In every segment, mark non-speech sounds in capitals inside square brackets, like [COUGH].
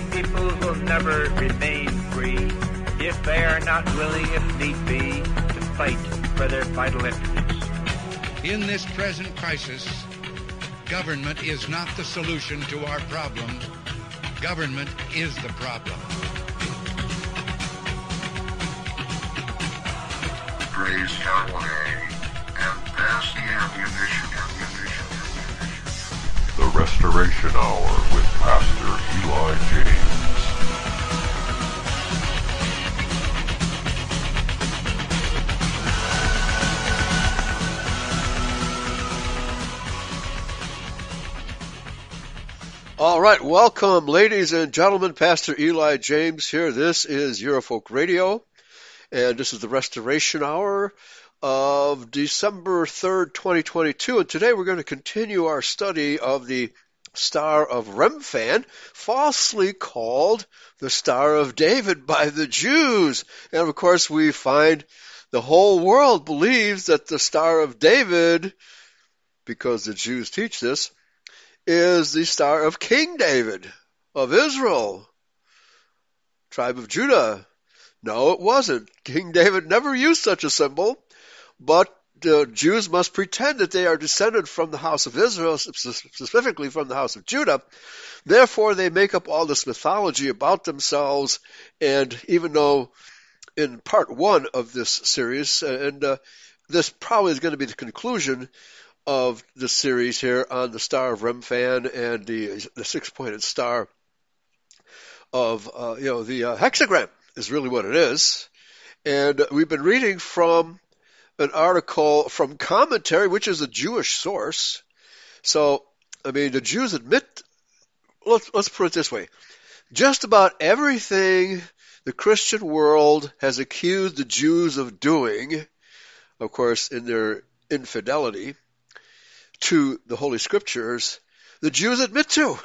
free peoples will never remain free if they are not willing, if need be, to fight for their vital interests. In this present crisis, government is not the solution to our problems. Government is the problem. Praise Yahweh and pass the ammunition. Restoration Hour with Pastor Eli James. All right, welcome, ladies and gentlemen. Pastor Eli James here. This is Eurofolk Radio, and this is the Restoration Hour of December 3rd, 2022. And today we're going to continue our study of the Star of Remphan, falsely called the Star of David by the Jews. And of course, we find the whole world believes that the Star of David, because the Jews teach this, is the star of King David of Israel, tribe of Judah. No, it wasn't. King David never used such a symbol, but the Jews must pretend that they are descended from the house of Israel, specifically from the house of Judah. Therefore, they make up all this mythology about themselves, and even though in part one of this series, and uh, this probably is going to be the conclusion of the series here on the Star of Remphan and the the six pointed star of uh, you know the uh, hexagram is really what it is, and we've been reading from an article from commentary, which is a Jewish source. So I mean the Jews admit. Let's let's put it this way: just about everything the Christian world has accused the Jews of doing, of course, in their infidelity to the Holy Scriptures, the Jews admit to.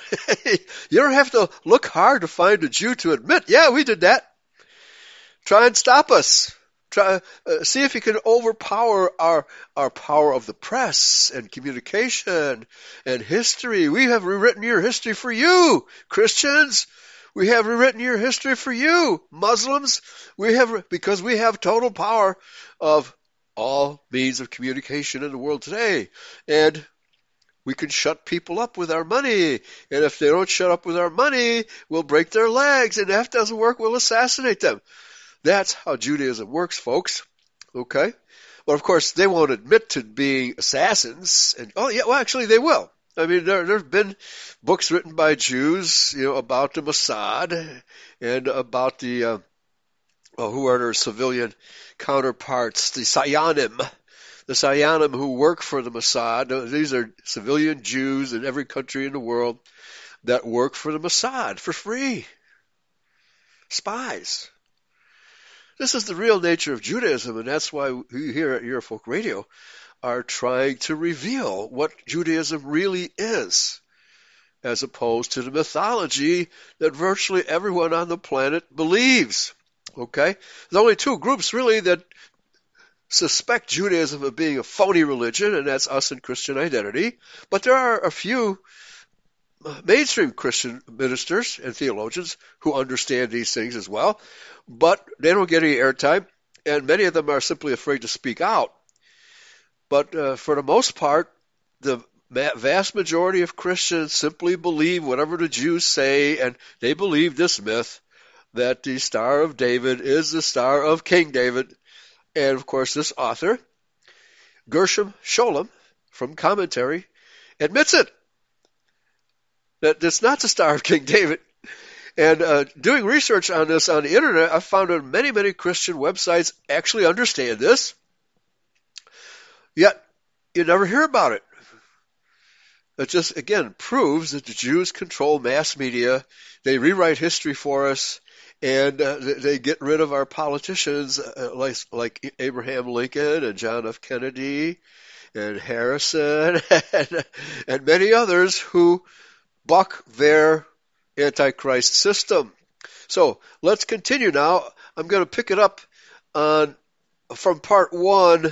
[LAUGHS] you don't have to look hard to find a Jew to admit, yeah, we did that. Try and stop us. Try, uh, see if you can overpower our, our power of the press and communication and history. We have rewritten your history for you, Christians. We have rewritten your history for you, Muslims. We have, because we have total power of all means of communication in the world today. And we can shut people up with our money. And if they don't shut up with our money, we'll break their legs. And if that doesn't work, we'll assassinate them. That's how Judaism works, folks. Okay? But of course, they won't admit to being assassins. And oh yeah, well actually they will. I mean, there have been books written by Jews, you know, about the Mossad and about the uh, well, who are their civilian counterparts, the Sayanim, the Sayanim who work for the Mossad. These are civilian Jews in every country in the world that work for the Mossad for free. Spies. This is the real nature of Judaism, and that's why we here at Eurofolk Radio are trying to reveal what Judaism really is, as opposed to the mythology that virtually everyone on the planet believes. Okay? There's only two groups really that suspect Judaism of being a phony religion, and that's us and Christian identity. But there are a few mainstream Christian ministers and theologians who understand these things as well, but they don't get any airtime, and many of them are simply afraid to speak out. But uh, for the most part, the vast majority of Christians simply believe whatever the Jews say, and they believe this myth that the Star of David is the Star of King David. And of course, this author, Gershom Scholem, from commentary, admits it. That it's not the Star of King David. And uh, doing research on this on the internet, I found that many, many Christian websites actually understand this. Yet, you never hear about it. It just, again, proves that the Jews control mass media. They rewrite history for us and uh, they get rid of our politicians uh, like like Abraham Lincoln and John F. Kennedy and Harrison [LAUGHS] and, and many others who buck their antichrist system. So let's continue now. I'm going to pick it up on from part one.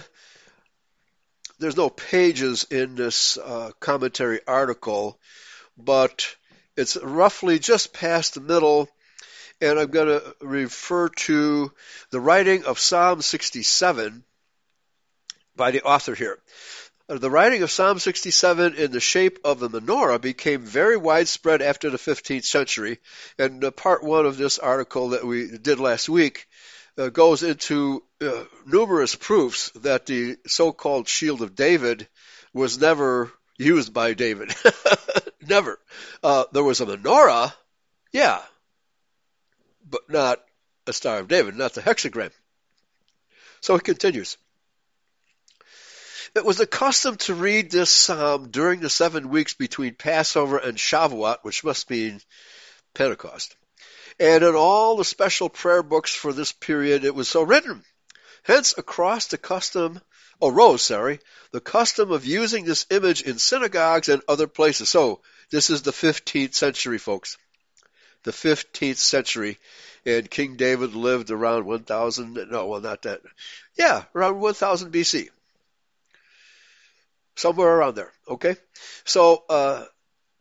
There's no pages in this uh, commentary article, but It's roughly just past the middle, and I'm going to refer to the writing of Psalm 67 by the author here. The writing of Psalm 67 in the shape of the menorah became very widespread after the 15th century, and part one of this article that we did last week uh, goes into uh, numerous proofs that the so-called Shield of David was never used by David. [LAUGHS] never. Uh, there was a menorah, yeah, but not a Star of David, not the hexagram. So it continues. It was the custom to read this psalm during the seven weeks between Passover and Shavuot, which must mean Pentecost. And in all the special prayer books for this period, it was so written. Hence, across the custom, arose, sorry, the custom of using this image in synagogues and other places. So, this is the 15th century, folks. The 15th century. And King David lived around 1000, no, well, not that. Yeah, around 1000 BC somewhere around there. Okay, so uh,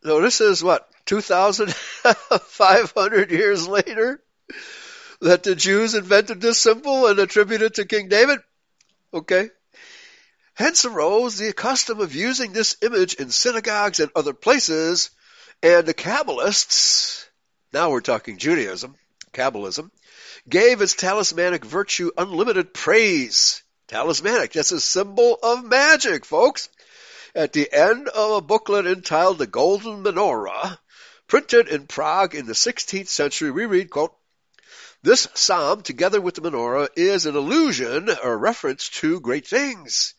so this is what 2,500 years later that the Jews invented this symbol and attributed to King David. Okay. Hence arose the custom of using this image in synagogues and other places, and the Kabbalists, now we're talking Judaism, Kabbalism, gave its talismanic virtue unlimited praise. Talismanic, that's a symbol of magic, folks. At the end of a booklet entitled The Golden Menorah, printed in Prague in the 16th century, we read, quote, This psalm, together with the menorah, is an allusion or reference to great things.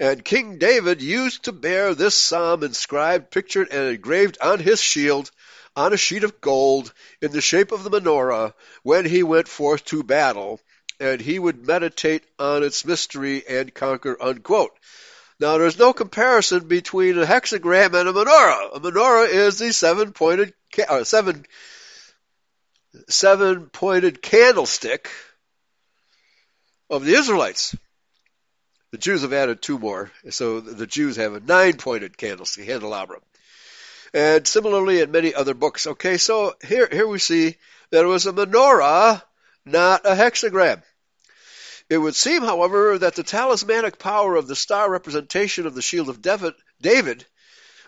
And King David used to bear this psalm inscribed, pictured, and engraved on his shield on a sheet of gold in the shape of the menorah when he went forth to battle, and he would meditate on its mystery and conquer, unquote. Now, there's no comparison between a hexagram and a menorah. A menorah is the seven-pointed, uh, seven, seven-pointed candlestick of the Israelites. The Jews have added two more, so the Jews have a nine-pointed candlestick, candelabra. And similarly in many other books. Okay, so here, here we see that it was a menorah, not a hexagram. It would seem, however, that the talismanic power of the star representation of the shield of David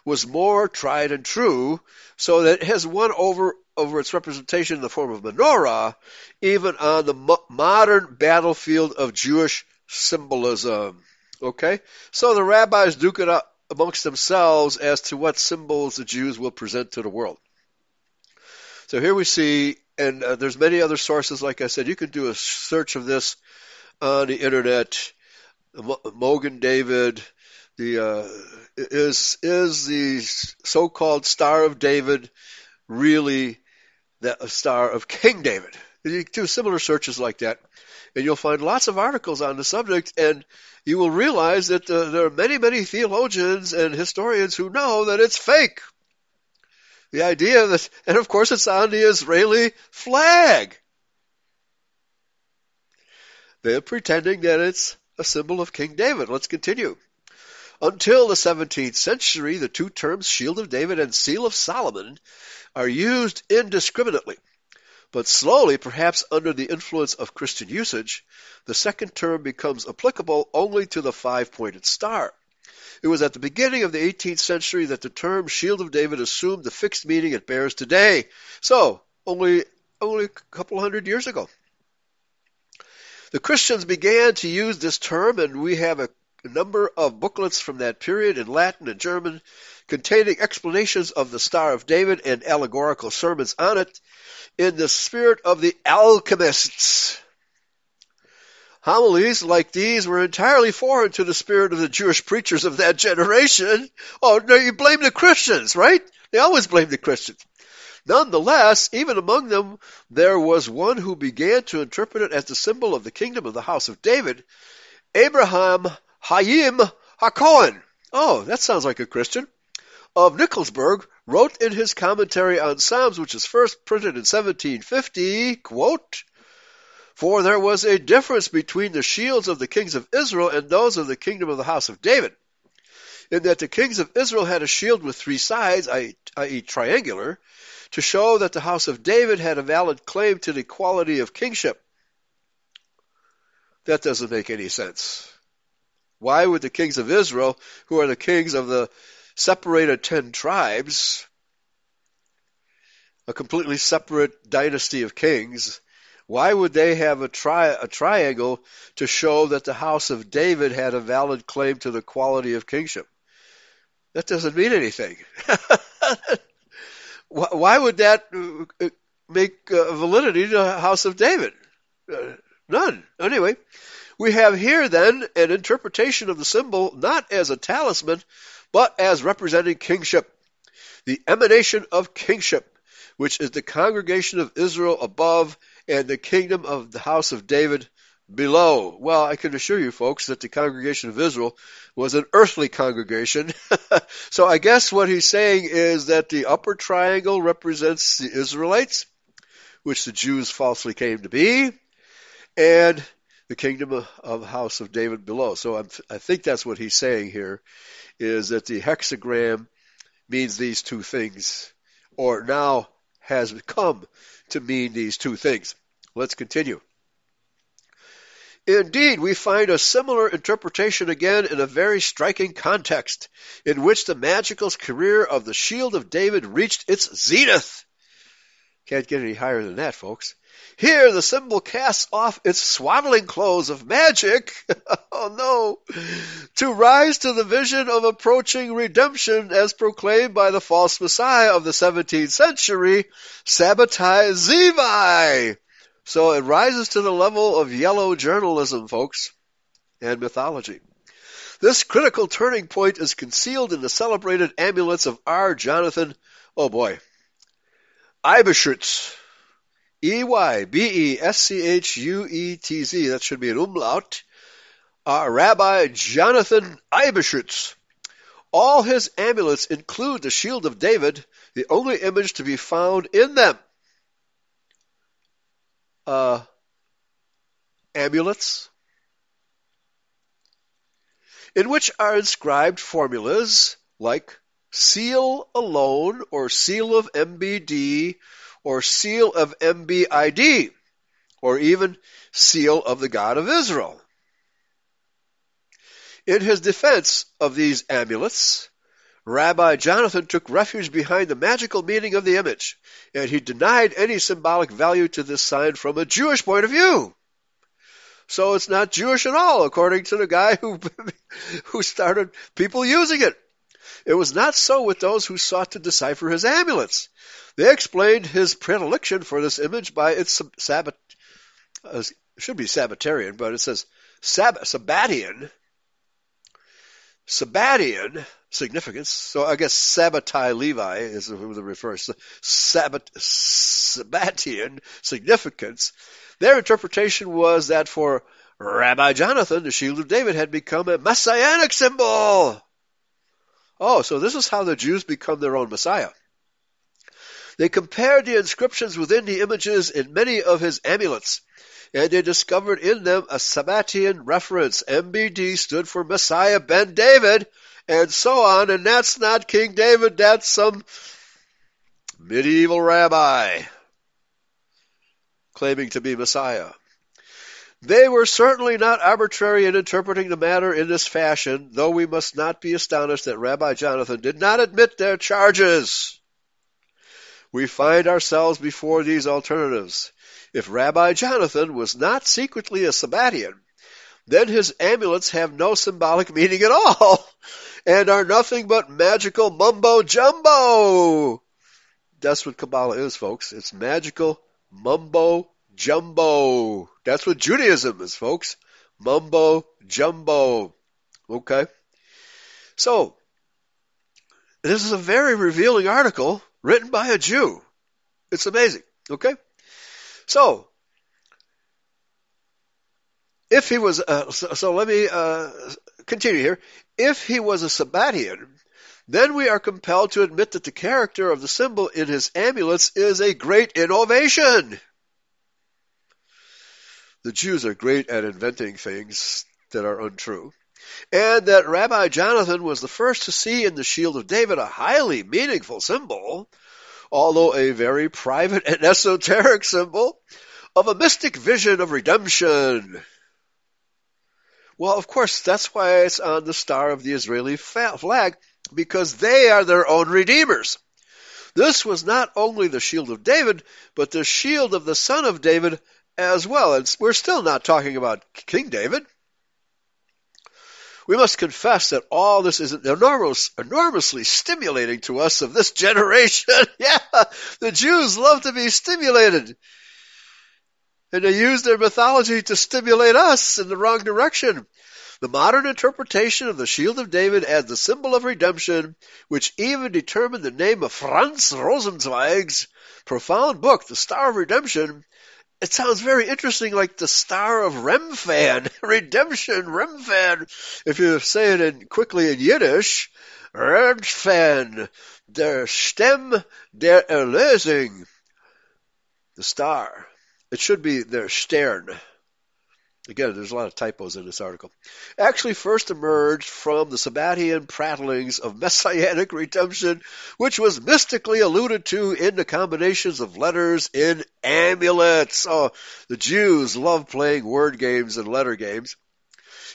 was more tried and true, so that it has won over over its representation in the form of menorah, even on the mo- modern battlefield of Jewish symbolism. Okay, so the rabbis duke it up amongst themselves as to what symbols the Jews will present to the world. So here we see, and uh, there's many other sources. Like I said, you can do a search of this on the internet. Mogen David, the uh, is is the so-called Star of David really the star of King David? You do similar searches like that, and you'll find lots of articles on the subject, and you will realize that uh, there are many, many theologians and historians who know that it's fake. The idea that, and of course, it's on the Israeli flag. They're pretending that it's a symbol of King David. Let's continue. Until the 17th century, the two terms Shield of David and Seal of Solomon are used indiscriminately. But slowly, perhaps under the influence of Christian usage, the second term becomes applicable only to the five pointed star. It was at the beginning of the 18th century that the term Shield of David assumed the fixed meaning it bears today. So, only, only a couple hundred years ago. The Christians began to use this term, and we have a number of booklets from that period in Latin and German containing explanations of the Star of David and allegorical sermons on it in the spirit of the alchemists. Homilies like these were entirely foreign to the spirit of the Jewish preachers of that generation. Oh, no, you blame the Christians, right? They always blame the Christians. Nonetheless, even among them, there was one who began to interpret it as the symbol of the kingdom of the house of David, Abraham Hayim HaKohen. Oh, that sounds like a Christian. Of Nikolsburg, wrote in his commentary on Psalms, which is first printed in 1750, quote, For there was a difference between the shields of the kings of Israel and those of the kingdom of the house of David. in that the kings of Israel had a shield with three sides, i.e., triangular, to show that the house of David had a valid claim to the quality of kingship. That doesn't make any sense. Why would the kings of Israel, who are the kings of the separated ten tribes, a completely separate dynasty of kings, why would they have a, tri- a triangle to show that the house of David had a valid claim to the quality of kingship? That doesn't mean anything. [LAUGHS] why would that uh, make uh, validity to the house of David? Uh, none. Anyway, we have here then an interpretation of the symbol not as a talisman, but as representing kingship, the emanation of kingship, which is the congregation of Israel above and the kingdom of the house of David below. Well, I can assure you, folks, that the congregation of Israel was an earthly congregation. [LAUGHS] so I guess what he's saying is that the upper triangle represents the Israelites, which the Jews falsely came to be, and the kingdom of, house of David below. So I'm, I think that's what he's saying here, is that the hexagram means these two things, or now has come to mean these two things. Let's continue. Indeed, we find a similar interpretation again in a very striking context, in which the magical career of the Shield of David reached its zenith. Can't get any higher than that, folks. Here the symbol casts off its swaddling clothes of magic, [LAUGHS] oh no, to rise to the vision of approaching redemption as proclaimed by the false messiah of the 17th century, Sabbatai Zevi. So it rises to the level of yellow journalism, folks, and mythology. This critical turning point is concealed in the celebrated amulets of R. Jonathan, oh boy, Eybeschutz, E Y B E S C H U E T Z, that should be an umlaut, uh, Rabbi Jonathan Eybeschutz. All his amulets include the shield of David, the only image to be found in them. Uh, amulets, in which are inscribed formulas like seal alone or seal of MBD or seal of MBID, or even seal of the God of Israel. In his defense of these amulets, Rabbi Jonathan took refuge behind the magical meaning of the image, and he denied any symbolic value to this sign from a Jewish point of view. So it's not Jewish at all, according to the guy who, [LAUGHS] who started people using it. It was not so with those who sought to decipher his amulets. They explained his predilection for this image by its sabbat, uh, should be Sabbatarian, but it says Sab- Sabbatian, Sabbatian significance. So I guess Sabbatai Levi is who the refers. Sabbat, Sabbatian significance. Their interpretation was that for Rabbi Jonathan, the shield of David had become a messianic symbol. Oh, so this is how the Jews become their own Messiah. They compared the inscriptions within the images in many of his amulets, and they discovered in them a Sabbatian reference. MBD stood for Messiah ben David, and so on, and that's not King David, that's some medieval rabbi claiming to be Messiah. They were certainly not arbitrary in interpreting the matter in this fashion, though we must not be astonished that Rabbi Jonathan did not admit their charges we find ourselves before these alternatives. If Rabbi Jonathan was not secretly a Sabbatian, then his amulets have no symbolic meaning at all [LAUGHS] and are nothing but magical mumbo jumbo. That's what Kabbalah is, folks. It's magical mumbo jumbo. That's what Judaism is, folks. Mumbo jumbo. Okay? So, this is a very revealing article written by a Jew. It's amazing. Okay? So, if he was, uh, so, so, let me uh, continue here. If he was a Sabbatian, then we are compelled to admit that the character of the symbol in his amulets is a great innovation. The Jews are great at inventing things that are untrue. and that Rabbi Jonathan was the first to see in the Shield of David a highly meaningful symbol, although a very private and esoteric symbol, of a mystic vision of redemption. Well, of course, that's why it's on the star of the Israeli flag, because they are their own redeemers. This was not only the shield of David, but the shield of the son of David as well. And we're still not talking about King David. We must confess that all this is enormous, enormously stimulating to us of this generation. [LAUGHS] yeah, the Jews love to be stimulated. And they use their mythology to stimulate us in the wrong direction. The modern interpretation of the Shield of David as the symbol of redemption, which even determined the name of Franz Rosenzweig's profound book, The Star of Redemption, it sounds very interesting like the star of Remphan, [LAUGHS] redemption, Remphan. If you say it in, quickly in Yiddish, Remphan, der Stem der Erlösung, the star. It should be their Stern. Again, there's a lot of typos in this article. Actually, first emerged from the Sabbatean prattlings of messianic redemption, which was mystically alluded to in the combinations of letters in amulets. Oh, the Jews love playing word games and letter games.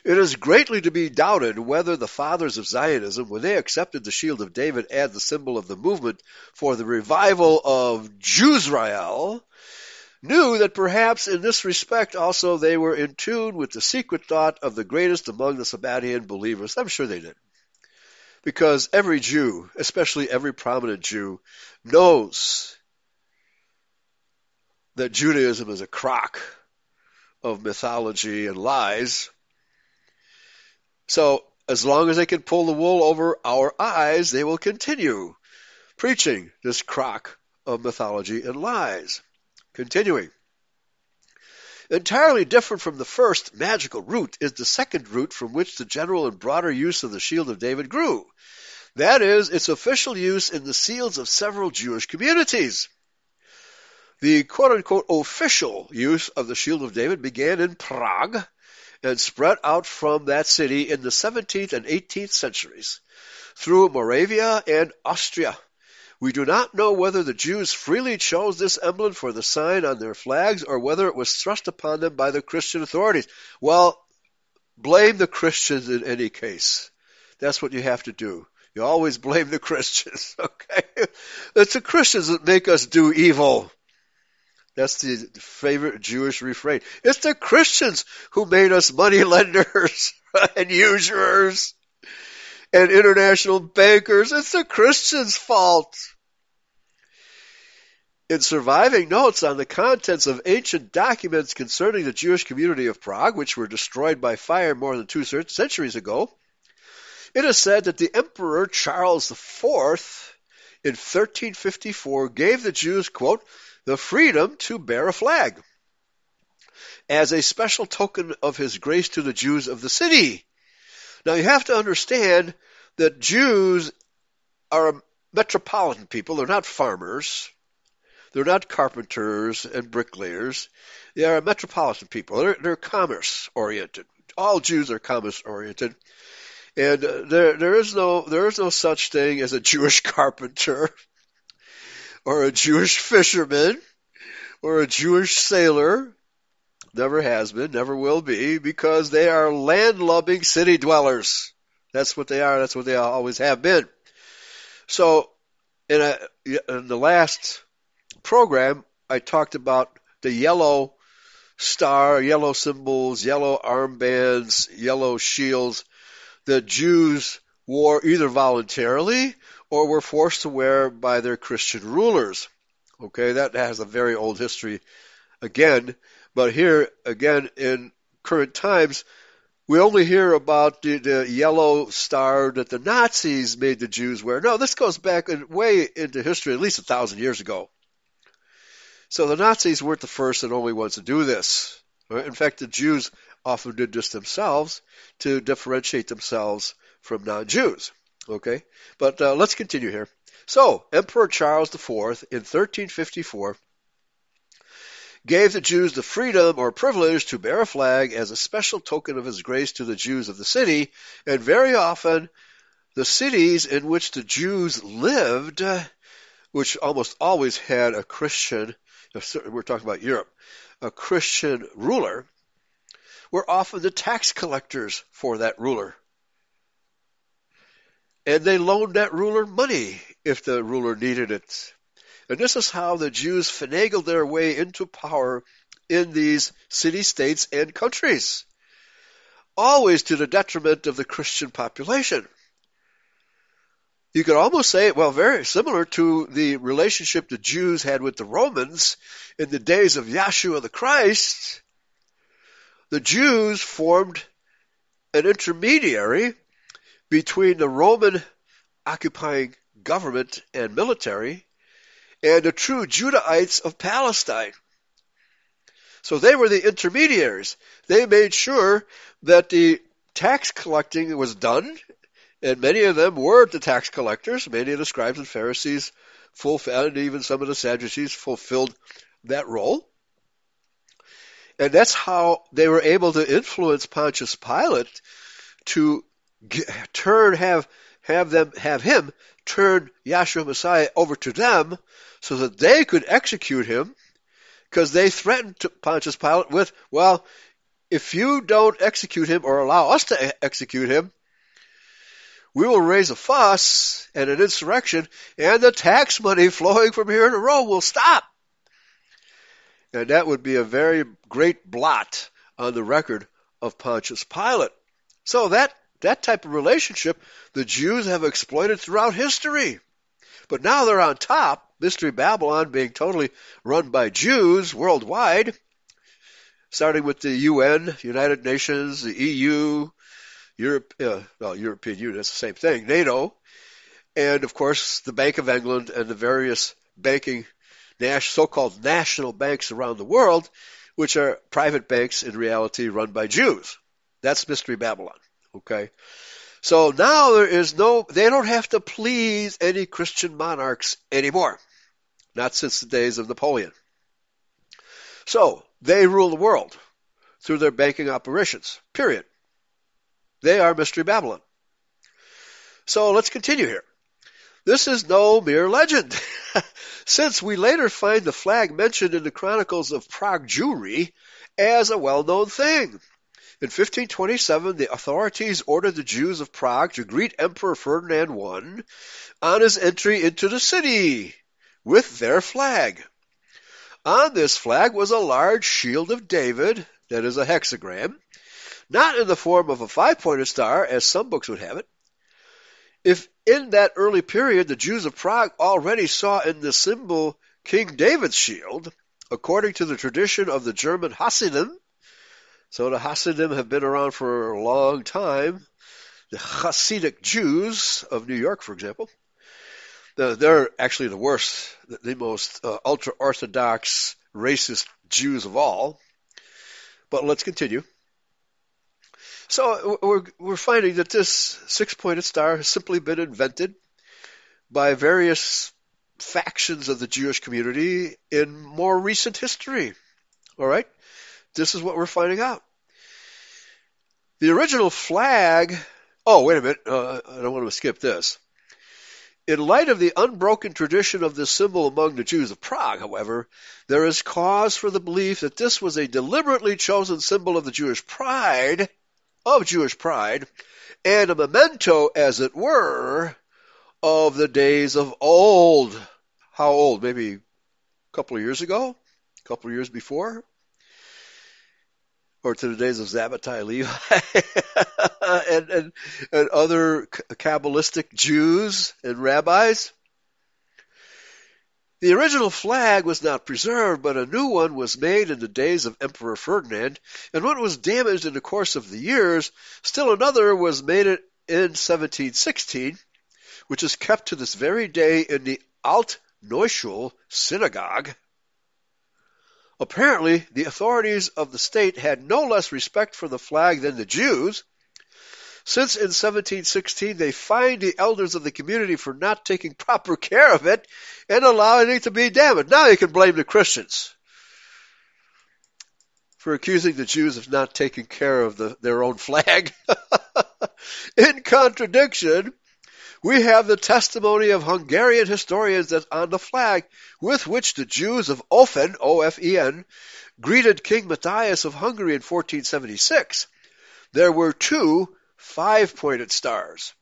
It is greatly to be doubted whether the fathers of Zionism, when they accepted the shield of David as the symbol of the movement for the revival of Jewsrael, knew that perhaps in this respect also they were in tune with the secret thought of the greatest among the Sabbatean believers. I'm sure they did. Because every Jew, especially every prominent Jew, knows that Judaism is a crock of mythology and lies. So, as long as they can pull the wool over our eyes, they will continue preaching this crock of mythology and lies. Continuing. Entirely different from the first magical root is the second root from which the general and broader use of the Shield of David grew. That is, its official use in the seals of several Jewish communities. The quote unquote official use of the Shield of David began in Prague and spread out from that city in the 17th and 18th centuries through Moravia and Austria we do not know whether the Jews freely chose this emblem for the sign on their flags or whether it was thrust upon them by the Christian authorities. Well, blame the Christians in any case. That's what you have to do. You always blame the Christians, [LAUGHS] okay? It's the Christians that make us do evil. That's the favorite Jewish refrain. It's the Christians who made us money lenders [LAUGHS] and usurers and international bankers. It's the Christians' fault. In surviving notes on the contents of ancient documents concerning the Jewish community of Prague, which were destroyed by fire more than two centuries ago, it is said that the Emperor Charles IV in 1354 gave the Jews, quote, the freedom to bear a flag as a special token of his grace to the Jews of the city. Now you have to understand that Jews are a metropolitan people. They're not farmers. They're not carpenters and bricklayers. They are a metropolitan people. They're, they're commerce oriented. All Jews are commerce oriented. And uh, there, there is no, there is no such thing as a Jewish [LAUGHS] carpenter or a Jewish fisherman or a Jewish sailor Never has been, never will be, because they are land-loving city dwellers. That's what they are. That's what they always have been. So, in, a, in the last program, I talked about the yellow star, yellow symbols, yellow armbands, yellow shields that Jews wore either voluntarily or were forced to wear by their Christian rulers. Okay, that has a very old history again. But here, again, in current times, we only hear about the, the, yellow star that the Nazis made the Jews wear. No, this goes back way into history, at least a thousand years ago. So the Nazis weren't the first and only ones to do this. In fact, the Jews often did this themselves to differentiate themselves from non-Jews. Okay, but uh, let's continue here. So, Emperor Charles IV in 1354 gave the Jews the freedom or privilege to bear a flag as a special token of his grace to the Jews of the city, and very often the cities in which the Jews lived, which almost always had a Christian, we're talking about Europe, a Christian ruler, were often the tax collectors for that ruler. And they loaned that ruler money if the ruler needed it. And this is how the Jews finagled their way into power in these city states and countries, always to the detriment of the Christian population. You could almost say, well, very similar to the relationship the Jews had with the Romans in the days of Yeshua the Christ. The Jews formed an intermediary between the Roman occupying government and military and the true Judahites of Palestine. So they were the intermediaries. They made sure that the tax collecting was done and many of them were the tax collectors. Many of the scribes and Pharisees fulfilled, and even some of the Sadducees fulfilled that role. And that's how they were able to influence Pontius Pilate to get, turn, have, have them, have him turn Yahshua Messiah over to them so that they could execute him because they threatened Pontius Pilate with, well, if you don't execute him or allow us to execute him, we will raise a fuss and an insurrection, and the tax money flowing from here to Rome will stop. And that would be a very great blot on the record of Pontius Pilate. So that, that type of relationship the Jews have exploited throughout history. But now they're on top, Mystery Babylon being totally run by Jews worldwide, starting with the UN, United Nations, the EU, Europe, uh, well, European Union, it's the same thing, NATO, and of course the Bank of England and the various banking, so-called national banks around the world, which are private banks in reality run by Jews. That's Mystery Babylon. Okay. So now there is no, they don't have to please any Christian monarchs anymore. Not since the days of Napoleon. So they rule the world through their banking operations. Period. They are Mystery Babylon. So let's continue here. This is no mere legend, [LAUGHS] since we later find the flag mentioned in the Chronicles of Prague Jewry as a well-known thing. In 1527, the authorities ordered the Jews of Prague to greet Emperor Ferdinand I on his entry into the city with their flag. On this flag was a large shield of David, that is a hexagram, not in the form of a five pointed star, as some books would have it. If in that early period the Jews of Prague already saw in the symbol King David's shield, according to the tradition of the German Hasidim, so the Hasidim have been around for a long time, the Hasidic Jews of New York, for example, they're actually the worst, the most uh, ultra orthodox, racist Jews of all. But let's continue. So we're, we're finding that this six-pointed star has simply been invented by various factions of the Jewish community in more recent history. All right? This is what we're finding out. The original flag. Oh, wait a minute. Uh, I don't want to skip this. In light of the unbroken tradition of this symbol among the Jews of Prague, however, there is cause for the belief that this was a deliberately chosen symbol of the Jewish pride of Jewish pride and a memento, as it were, of the days of old. How old? Maybe a couple of years ago? A couple of years before? Or to the days of Zabbatai Levi [LAUGHS] and, and, and other Kabbalistic Jews and rabbis? The original flag was not preserved, but a new one was made in the days of Emperor Ferdinand, and one was damaged in the course of the years. Still another was made in 1716, which is kept to this very day in the Alt Neuschule synagogue. Apparently, the authorities of the state had no less respect for the flag than the Jews, since in 1716 they fined the elders of the community for not taking proper care of it and allowing it to be damaged. Now you can blame the Christians. for accusing the Jews of not taking care of the, their own flag. [LAUGHS] In contradiction, we have the testimony of Hungarian historians that on the flag with which the Jews of Ofen, O-F-E-N, greeted King Matthias of Hungary in 1476, there were two five-pointed stars,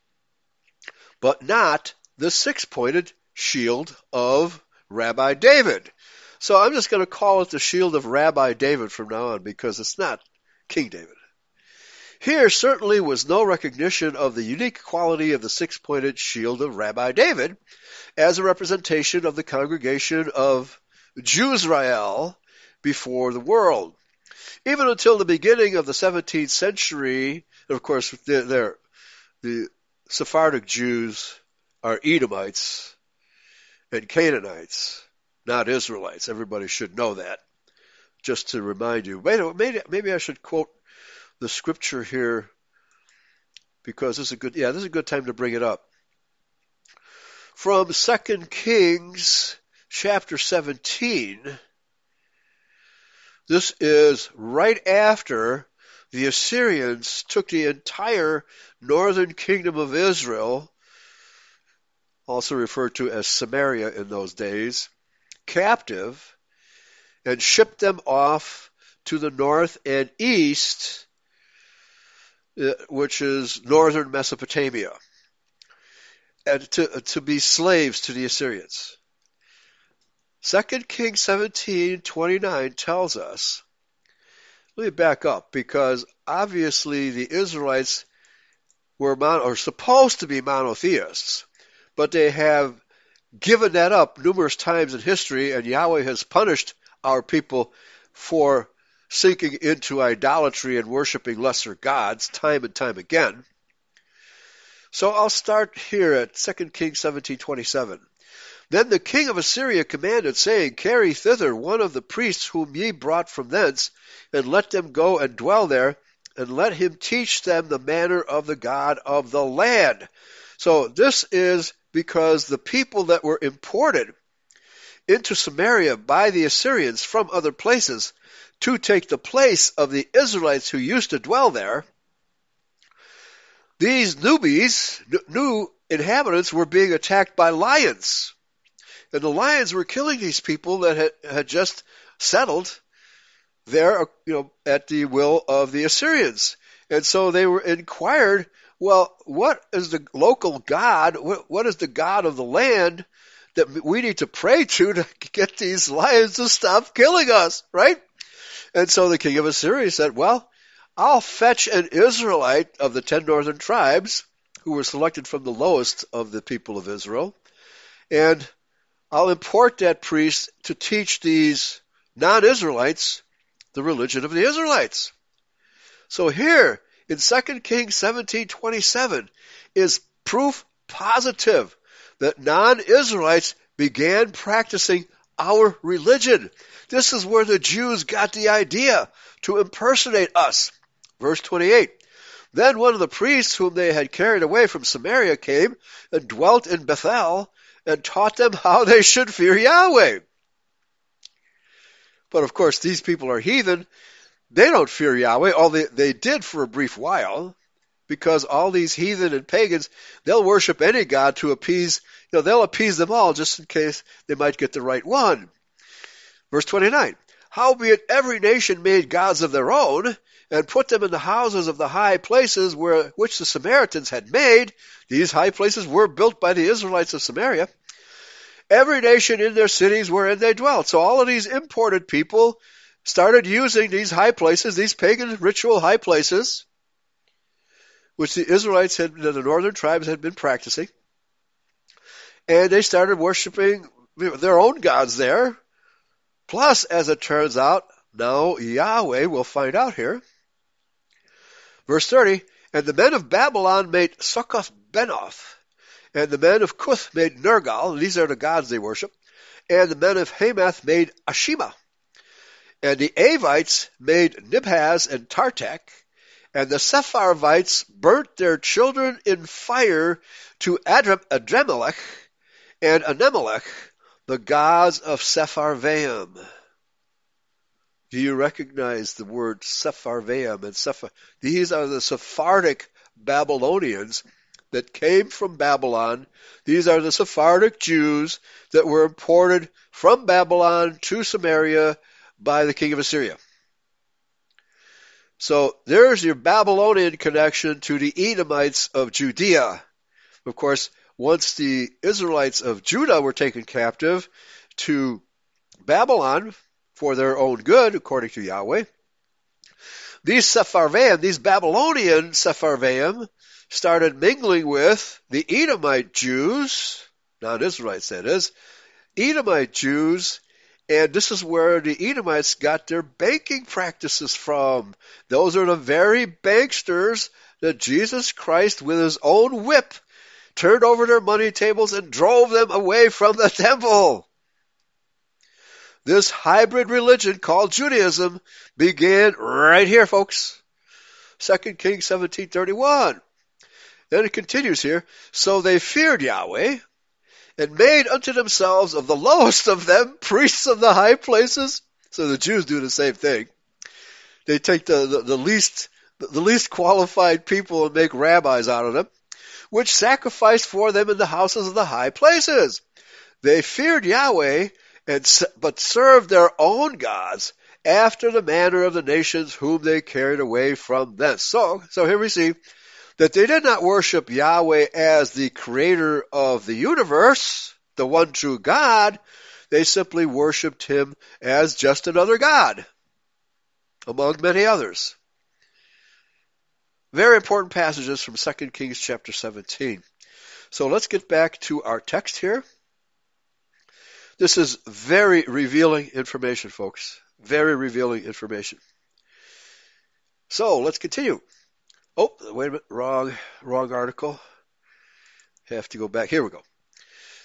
but not the six-pointed shield of Rabbi David. So I'm just going to call it the shield of Rabbi David from now on because it's not King David. Here certainly was no recognition of the unique quality of the six-pointed shield of Rabbi David as a representation of the congregation of Jewsrael before the world. Even until the beginning of the 17th century, of course, they're, the Sephardic Jews are Edomites and Canaanites, not Israelites. Everybody should know that. Just to remind you. Maybe, maybe I should quote the scripture here because this is a good yeah, this is a good time to bring it up. From Second Kings chapter 17 this is right after the Assyrians took the entire northern kingdom of Israel, also referred to as Samaria in those days, captive and shipped them off to the north and east, Uh, which is northern Mesopotamia, and to, uh, to be slaves to the Assyrians. Second Kings 17:29 tells us. Let me back up because obviously the Israelites were mon- or supposed to be monotheists, but they have given that up numerous times in history, and Yahweh has punished our people for sinking into idolatry and worshiping lesser gods time and time again. So I'll start here at 2 Kings 17:27. Then the king of Assyria commanded, saying, Carry thither one of the priests whom ye brought from thence, and let them go and dwell there, and let him teach them the manner of the God of the land. So this is because the people that were imported into Samaria by the Assyrians from other places to take the place of the Israelites who used to dwell there, these newbies, new inhabitants, were being attacked by lions. And the lions were killing these people that had, had just settled there, uh, you know, at the will of the Assyrians. And so they were inquired, well, what is the local God? What, what is the God of the land that we need to pray to to [LAUGHS] get these lions to stop killing us, right? And so the king of Assyria said, well, I'll fetch an Israelite of the ten northern tribes who were selected from the lowest of the people of Israel, and I'll import that priest to teach these non-Israelites the religion of the Israelites. So here in 2 Kings 17:27 is proof positive that non-Israelites began practicing our religion. This is where the Jews got the idea to impersonate us. Verse 28. Then one of the priests whom they had carried away from Samaria came and dwelt in Bethel and taught them how they should fear Yahweh. But of course, these people are heathen. They don't fear Yahweh. All they, they did for a brief while, because all these heathen and pagans, they'll worship any god to appease, you know, they'll appease them all just in case they might get the right one. Verse 29. Howbeit every nation made gods of their own, and put them in the houses of the high places where, which the Samaritans had made. These high places were built by the Israelites of Samaria. Every nation in their cities wherein they dwelt. So all of these imported people started using these high places, these pagan ritual high places, which the Israelites had, the northern tribes had been practicing. And they started worshiping their own gods there. Plus, as it turns out, now Yahweh, we'll find out here, Verse 30, And the men of Babylon made Succoth Benoth, and the men of Cuth made Nergal, these are the gods they worship, and the men of Hamath made Ashima, and the Avites made Nibhaz and Tartak, and the Sepharvites burnt their children in fire to Adrammelech and Anammelech, the gods of Sepharvaim. Do you recognize the word Sepharvaim and Sephar? These are the Sephardic Babylonians that came from Babylon. These are the Sephardic Jews that were imported from Babylon to Samaria by the king of Assyria. So there's your Babylonian connection to the Edomites of Judea. Of course, once the Israelites of Judah were taken captive to Babylon for their own good, according to Yahweh, these Sepharvaim, these Babylonian Sepharvaim, started mingling with the Edomite Jews, non-Israelites that is, Edomite Jews, and this is where the Edomites got their banking practices from. Those are the very banksters that Jesus Christ, with his own whip, turned over their money tables and drove them away from the [LAUGHS] temple. This hybrid religion called Judaism began right here, folks. 2 Kings 17:31. Then it continues here. So they feared Yahweh and made unto themselves of the lowest of them priests of the high places. So the Jews do the same thing. They take the, the, the least the least qualified people and make rabbis out of them, which sacrificed for them in the houses of the high places. They feared Yahweh, and but served their own gods after the manner of the nations whom they carried away from thence. So, so here we see that they did not worship Yahweh as the creator of the universe, the one true God. They simply worshiped him as just another God, among many others. Very important passages from 2 Kings chapter 17. So let's get back to our text here. This is very revealing information, folks. Very revealing information. So let's continue. Oh, wait a minute, wrong, wrong article. Have to go back. Here we go.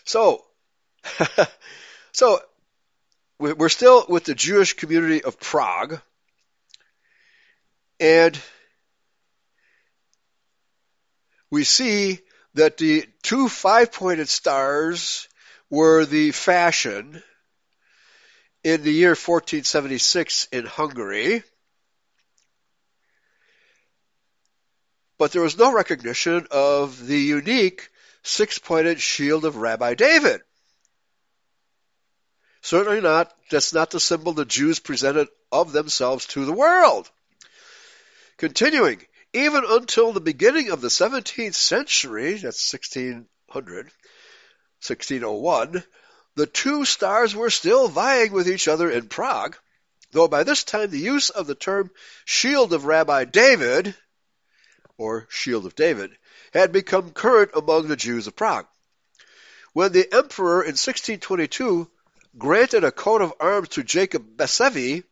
So, [LAUGHS] so we're still with the Jewish community of Prague, and we see that the two five-pointed stars were the fashion in the year 1476 in Hungary. But there was no recognition of the unique six-pointed shield of Rabbi David. Certainly not, that's not the symbol the Jews presented of themselves to the world. Continuing, even until the beginning of the 17th century, that's 1600, 1601, the two stars were still vying with each other in Prague, though by this time the use of the term Shield of Rabbi David, or Shield of David, had become current among the Jews of Prague. When the emperor in 1622 granted a coat of arms to Jacob Bassevi,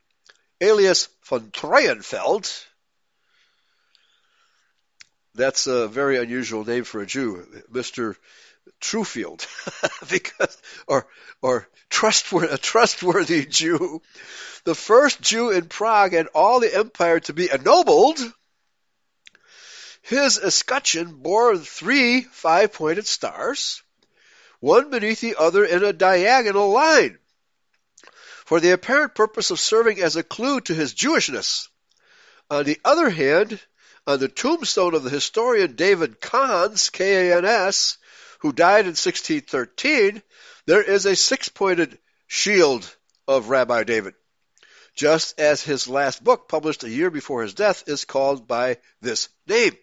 alias von Treuenfeld, that's a very unusual name for a Jew, Mr. Truefield, [LAUGHS] because or or trustworthy a trustworthy Jew, the first Jew in Prague and all the empire to be ennobled. His escutcheon bore three five-pointed stars, one beneath the other in a diagonal line, for the apparent purpose of serving as a clue to his Jewishness. On the other hand, on the tombstone of the historian David Kans, K-A-N-S, who died in 1613, there is a six-pointed shield of Rabbi David, just as his last book, published a year before his death, is called by this name,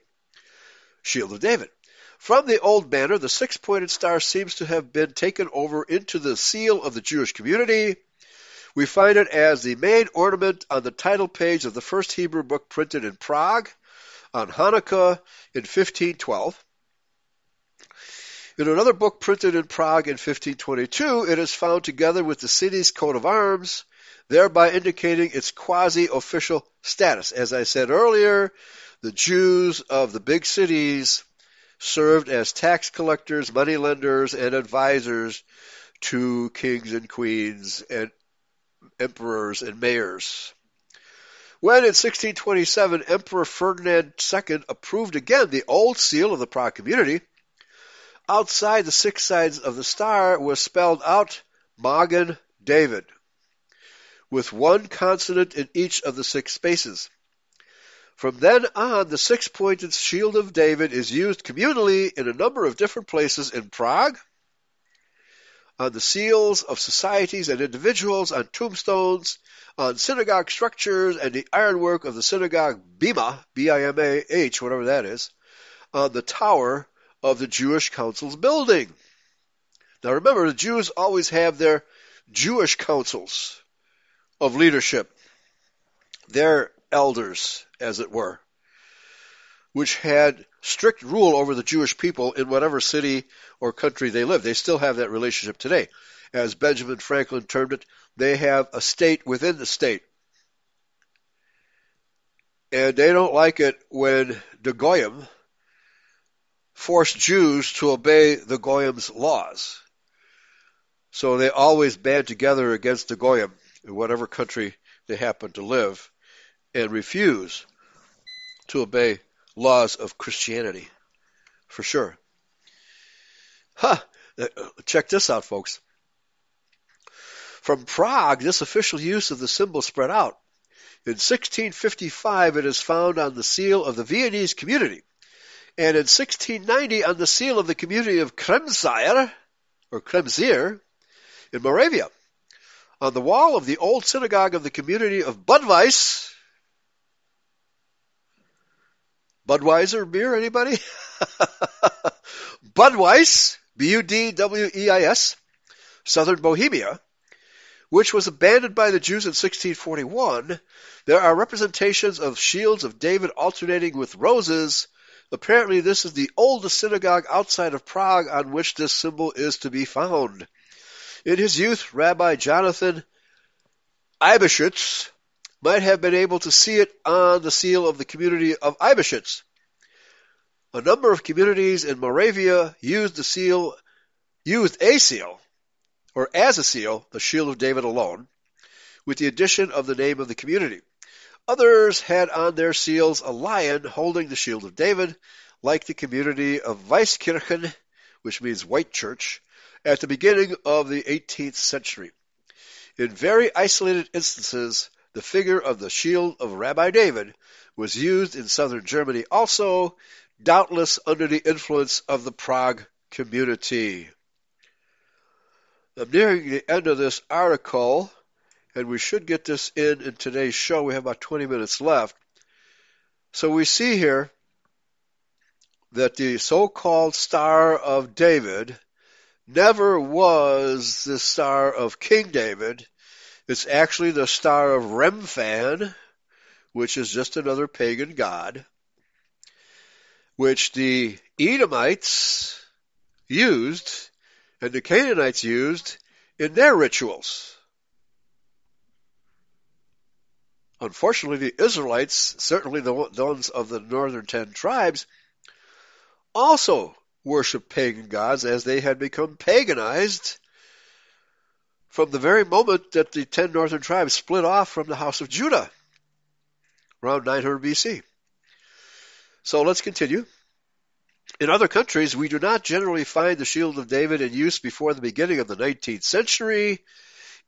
Shield of David. From the old banner, the six-pointed star seems to have been taken over into the seal of the Jewish community. We find it as the main ornament on the title page of the first Hebrew book printed in Prague on Hanukkah in 1512. In another book printed in Prague in 1522, it is found together with the city's coat of arms, thereby indicating its quasi-official status. As I said earlier, the Jews of the big cities served as tax collectors, money lenders, and advisors to kings and queens and emperors and mayors. When in 1627 Emperor Ferdinand II approved again the old seal of the Prague community, outside the six sides of the star was spelled out Magen David, with one consonant in each of the six spaces. From then on, the six-pointed shield of David is used communally in a number of different places in Prague, on the seals of societies and individuals, on tombstones, on synagogue structures, and the ironwork of the synagogue Bima, B-I-M-A-H, whatever that is, on the tower of the Jewish Council's building. Now remember, the Jews always have their Jewish councils of leadership, their elders, as it were, which had strict rule over the Jewish people in whatever city or country they lived. They still have that relationship today. As Benjamin Franklin termed it, they have a state within the state. And they don't like it when the Goyim force Jews to obey the Goyim's laws. So they always band together against the Goyim in whatever country they happen to live and refuse to obey laws of Christianity. For sure. Huh. Uh, check this out, folks. From Prague, this official use of the symbol spread out. In 1655, it is found on the seal of the Viennese community, and in 1690 on the seal of the community of Kremsier, or Kremsier, in Moravia. On the wall of the old synagogue of the community of Budweis, Budweiser beer, anybody? [LAUGHS] Budweis, B-U-D-W-E-I-S, Southern Bohemia, which was abandoned by the Jews in 1641, there are representations of shields of David alternating with roses. Apparently, this is the oldest synagogue outside of Prague on which this symbol is to be found. In his youth, Rabbi Jonathan Eibeshitz might have been able to see it on the seal of the community of Eibeshitz. A number of communities in Moravia used the seal, used a seal, or as a seal, the shield of David alone, with the addition of the name of the community. Others had on their seals a lion holding the shield of David, like the community of Weißkirchen, which means white church, at the beginning of the 18th century. In very isolated instances, the figure of the shield of Rabbi David was used in southern Germany also, doubtless under the influence of the Prague community. I'm nearing the end of this article, and we should get this in in today's show. We have about 20 minutes left. So we see here that the so-called Star of David never was the Star of King David. It's actually the Star of Remphan, which is just another pagan god, which the Edomites used and the Canaanites used in their rituals. Unfortunately, the Israelites, certainly the ones of the northern ten tribes, also worshiped pagan gods as they had become paganized from the very moment that the ten northern tribes split off from the house of Judah around 900 BC. So let's continue. In other countries, we do not generally find the Shield of David in use before the beginning of the 19th century,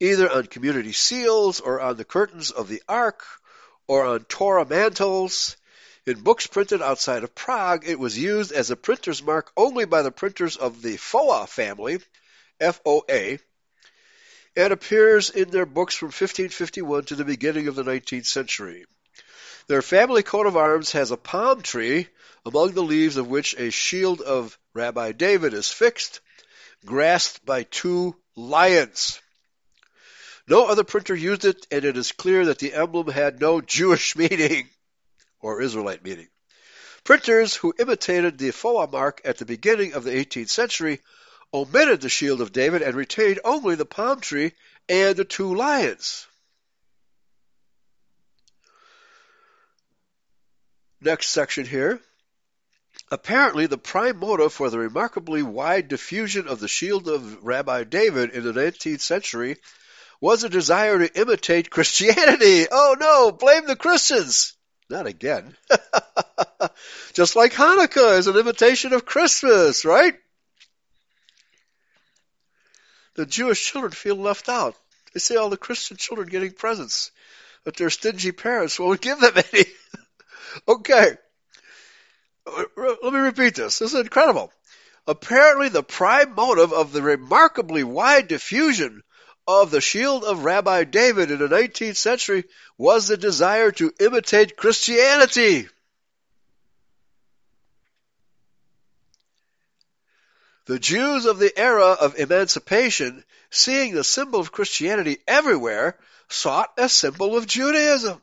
either on community seals or on the curtains of the Ark or on Torah mantles. In books printed outside of Prague, it was used as a printer's mark only by the printers of the Foa family, F-O-A, and appears in their books from 1551 to the beginning of the 19th century. Their family coat of arms has a palm tree, among the leaves of which a shield of Rabbi David is fixed, grasped by two lions. No other printer used it, and it is clear that the emblem had no Jewish [LAUGHS] meaning or Israelite meaning. Printers who imitated the Foa mark at the beginning of the 18th century omitted the shield of David and retained only the palm tree and the two lions. Next section here. Apparently, the prime motive for the remarkably wide diffusion of the shield of Rabbi David in the 19th century was a desire to imitate Christianity. [LAUGHS] Oh no, blame the Christians! Not again. [LAUGHS] Just like Hanukkah is an imitation of Christmas, right? The Jewish children feel left out. They see all the Christian children getting presents, but their stingy parents won't give them any. [LAUGHS] okay. Let me repeat this. This is incredible. Apparently, the prime motive of the remarkably wide diffusion of the shield of Rabbi David in the 19th century was the desire to imitate Christianity. The Jews of the era of emancipation, seeing the symbol of Christianity everywhere, sought a symbol of Judaism.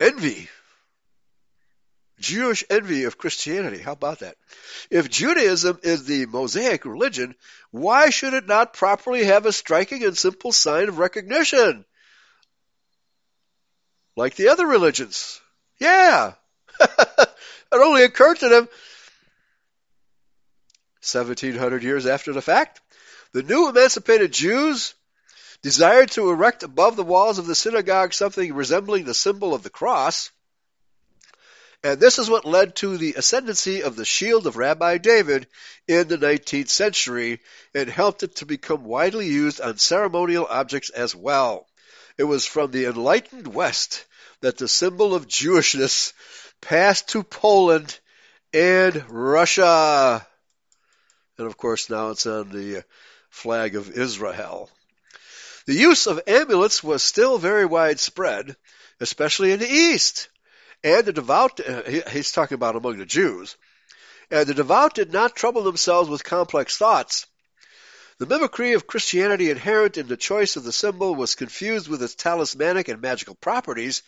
Envy. Jewish envy of Christianity. How about that? If Judaism is the Mosaic religion, why should it not properly have a striking and simple sign of recognition? Like the other religions. Yeah. [LAUGHS] it only occurred to them 1700 years after the fact. The new emancipated Jews desired to erect above the walls of the synagogue something resembling the symbol of the cross. And this is what led to the ascendancy of the shield of Rabbi David in the 19th century and helped it to become widely used on ceremonial objects as well. It was from the enlightened West that the symbol of Jewishness passed to Poland and Russia. And of course, now it's on the flag of Israel. The use of amulets was still very widespread, especially in the East. And the devout, uh, he's talking about among the Jews, and the devout did not trouble themselves with complex thoughts. The mimicry of Christianity inherent in the choice of the symbol was confused with its talismanic and magical properties,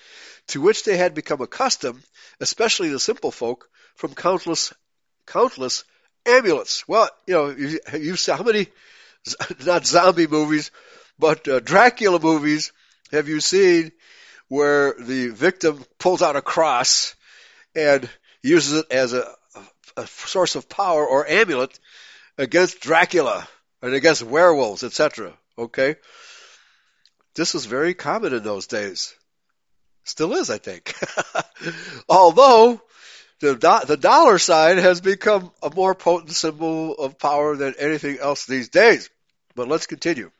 to which they had become accustomed, especially the simple folk, from countless, countless amulets. Well, you know, you, you saw how many, [LAUGHS] not zombie movies, but uh, Dracula movies have you seen where the victim pulls out a cross and uses it as a, a source of power or amulet against Dracula and against werewolves, etc. Okay? This was very common in those days. Still is, I think. [LAUGHS] Although the, do- the dollar sign has become a more potent symbol of power than anything else these days. But let's continue.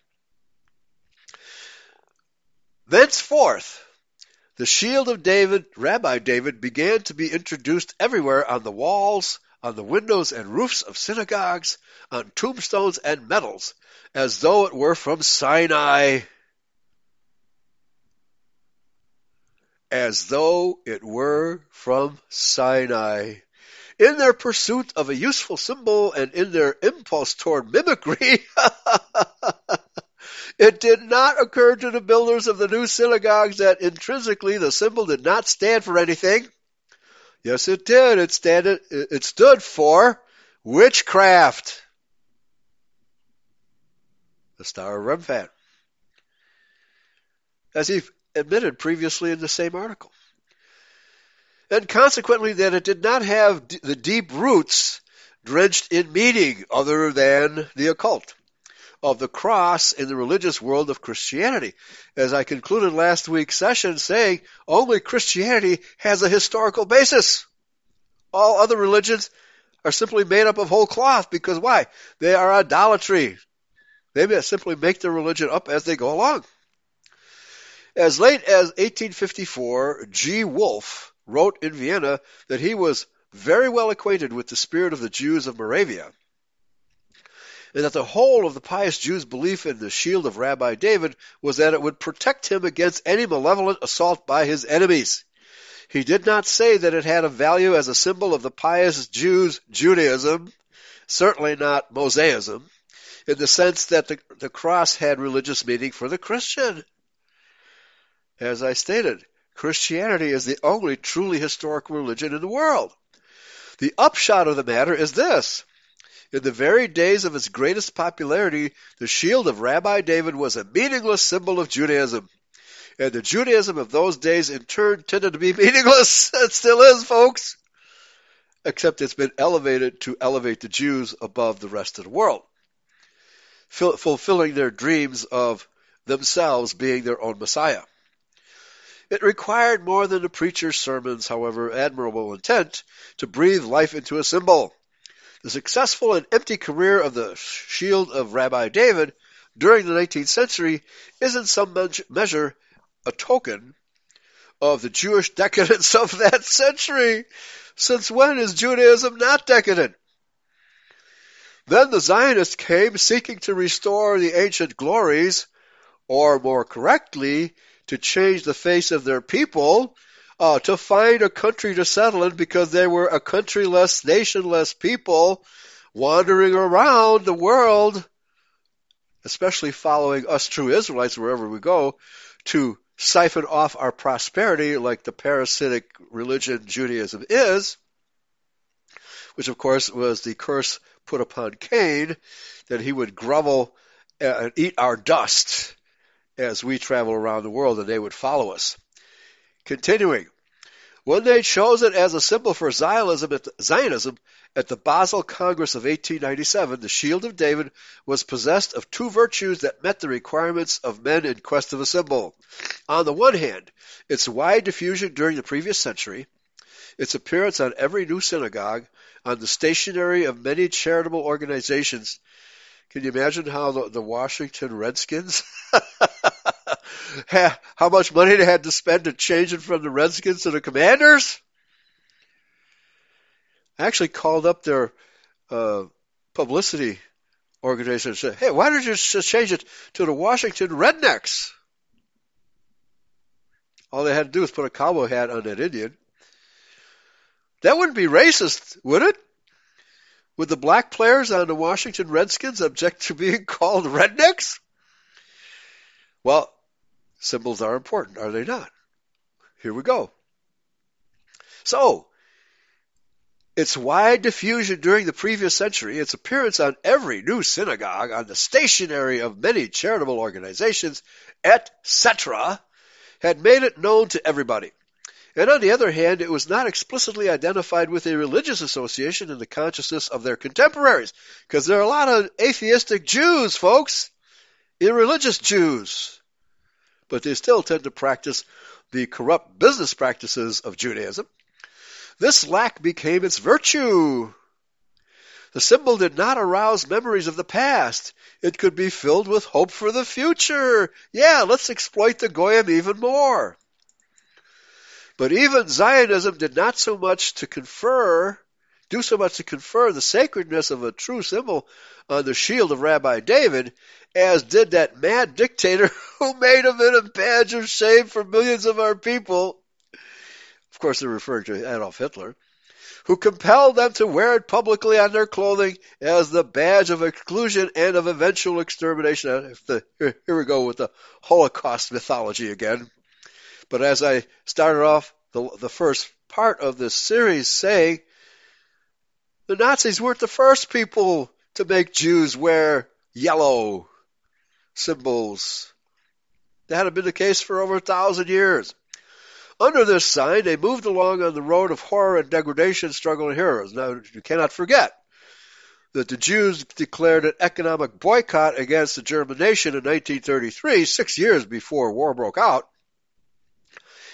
Thenceforth, the shield of David, Rabbi David, began to be introduced everywhere on the walls, on the windows and roofs of synagogues, on tombstones and medals, as though it were from Sinai. As though it were from Sinai. In their pursuit of a useful symbol and in their impulse toward mimicry, [LAUGHS] it did not occur to the builders of the new synagogues that intrinsically the symbol did not stand for anything. Yes, it did. It, stand, it stood for witchcraft. The Star of Remphan. As he admitted previously in the same article. And consequently, that it did not have d- the deep roots drenched in meaning other than the occult of the cross in the religious world of Christianity. As I concluded last week's session saying, only Christianity has a historical basis. All other religions are simply made up of whole cloth because why? They are idolatry. They simply make their religion up as they go along. As late as 1854, G. Wolf wrote in Vienna that he was very well acquainted with the spirit of the Jews of Moravia, and that the whole of the pious Jew's belief in the shield of Rabbi David was that it would protect him against any malevolent assault by his enemies. He did not say that it had a value as a symbol of the pious Jews' Judaism, certainly not Mosaism, in the sense that the, the cross had religious meaning for the Christian. As I stated, Christianity is the only truly historic religion in the world. The upshot of the matter is this. In the very days of its greatest popularity, the shield of Rabbi David was a meaningless symbol of Judaism. And the Judaism of those days in turn tended to be [LAUGHS] meaningless. It still is, folks. Except it's been elevated to elevate the Jews above the rest of the world, fulfilling their dreams of themselves being their own Messiah. It required more than a preacher's sermons, however admirable intent, to breathe life into a symbol. The successful and empty career of the shield of Rabbi David during the 19th century is in some measure a token of the Jewish decadence of [LAUGHS] that century. Since when is Judaism not decadent? Then the Zionists came seeking to restore the ancient glories, or more correctly, to change the face of their people, uh, to find a country to settle in because they were a countryless, nationless people wandering around the world, especially following us true Israelites wherever we go, to siphon off our prosperity like the parasitic religion Judaism is, which of course was the curse put upon Cain that he would grovel and eat our dust as we travel around the world and they would follow us. Continuing, when they chose it as a symbol for Zionism at the, Zionism at the Basel Congress of 1897, the Shield of David was possessed of two virtues that met the requirements of men in quest of a symbol. On the one hand, its wide diffusion during the previous century, its appearance on every new synagogue, on the stationery of many charitable organizations. Can you imagine how the, the Washington Redskins, [LAUGHS] how much money they had to spend to change it from the Redskins to the Commanders? I actually called up their uh, publicity organization and said, hey, why don't you just change it to the Washington Rednecks? All they had to do was put a cowboy hat on that Indian. That wouldn't be racist, would it? Would the black players on the Washington Redskins object to being [LAUGHS] called rednecks? Well, symbols are important, are they not? Here we go. So, its wide diffusion during the previous century, its appearance on every new synagogue, on the stationery of many charitable organizations, etc., had made it known to everybody. And on the other hand, it was not explicitly identified with a religious association in the consciousness of their contemporaries. Because there are a lot of atheistic Jews, folks. Irreligious Jews. But they still tend to practice the corrupt business practices of Judaism. This lack became its virtue. The symbol did not arouse memories of the past. It could be filled with hope for the future. Yeah, let's exploit the Goyim even more. But even Zionism did not so much to confer, do so much to confer the sacredness of a true symbol on the shield of Rabbi David as did that mad dictator [LAUGHS] who made of it a badge of shame for millions of our people. Of course, they're referring to Adolf Hitler, who compelled them to wear it publicly on their clothing as the badge of exclusion and of eventual extermination. Here, we go with the Holocaust mythology again. But as I started off the, the first part of this series saying, the Nazis weren't the first people to make Jews wear yellow symbols. That had been the case for over a thousand years. Under this sign, they moved along on the road of horror and degradation, struggling heroes. Now, you cannot forget that the Jews declared an economic boycott against the German nation in 1933, six years before war broke out.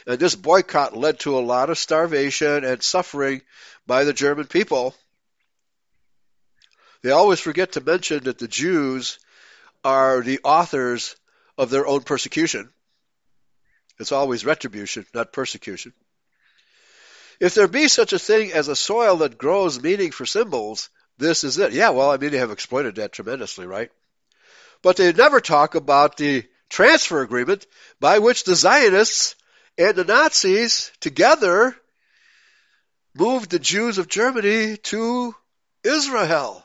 And this boycott led to a lot of starvation and suffering by the German people. They always forget to mention that the Jews are the authors of their own persecution. It's always retribution, not persecution. If there be such a thing as a soil that grows meaning for symbols, this is it. Yeah, well, I mean, they have exploited that tremendously, right? But they never talk about the transfer agreement by which the Zionists and the Nazis together moved the Jews of Germany to Israel.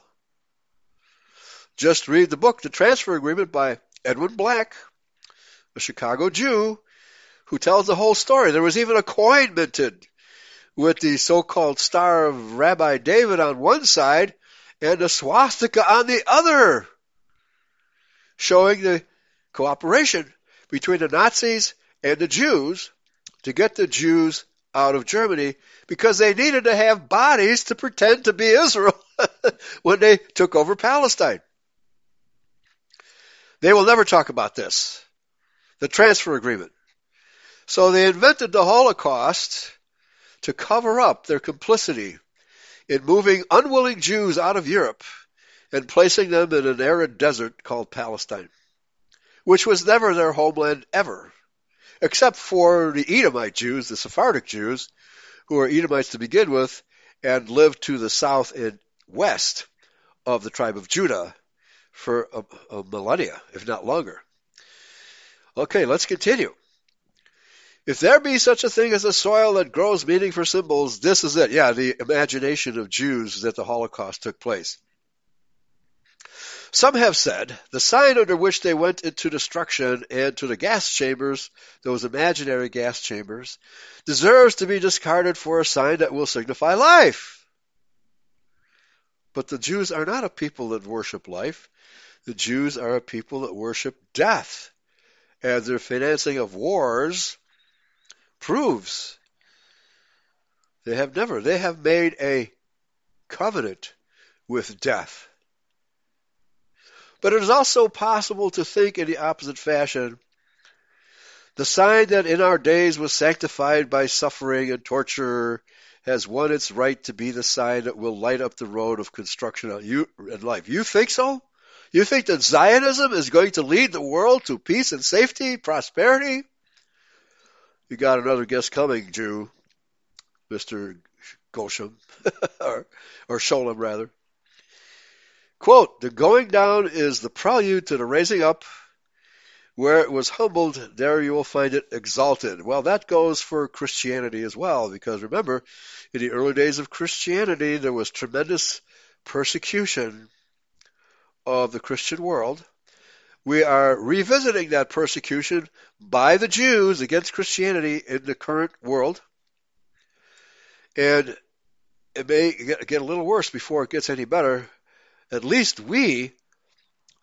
Just read the book, The Transfer Agreement by Edwin Black, a Chicago Jew, who tells the whole story. There was even a coin minted with the so-called Star of Rabbi David on one side and a swastika on the other, showing the cooperation between the Nazis and the Jews to get the Jews out of Germany because they needed to have bodies to pretend to be Israel [LAUGHS] when they took over Palestine. They will never talk about this. The transfer agreement. So they invented the Holocaust to cover up their complicity in moving unwilling Jews out of Europe and placing them in an arid desert called Palestine. which was never their homeland ever, except for the Edomite Jews, the Sephardic Jews, who were Edomites to begin with and lived to the south and west of the tribe of Judah for a, a millennia, if not longer. Okay, let's continue. If there be such a thing as a soil that grows meaning for symbols, this is it. Yeah, the imagination of Jews that the Holocaust took place. Some have said the sign under which they went into destruction and to the gas chambers, those imaginary gas chambers, deserves to be discarded for a sign that will signify life. But the Jews are not a people that worship life. The Jews are a people that worship death. And their financing of wars proves they have never, they have made a covenant with death. But it is also possible to think in the opposite fashion. The sign that in our days was sanctified by suffering and torture has won its right to be the sign that will light up the road of construction and life. You think so? You think that Zionism is going to lead the world to peace and safety, prosperity? You got another guest coming, Jew, Mr. Gershom, [LAUGHS] or, or Scholem rather. Quote, the going down is the prelude to the raising up. Where it was humbled, there you will find it exalted. Well, that goes for Christianity as well, because remember, in the early days of Christianity, there was tremendous persecution of the Christian world. We are revisiting that persecution by the Jews against Christianity in the current world. And it may get a little worse before it gets any better at least we,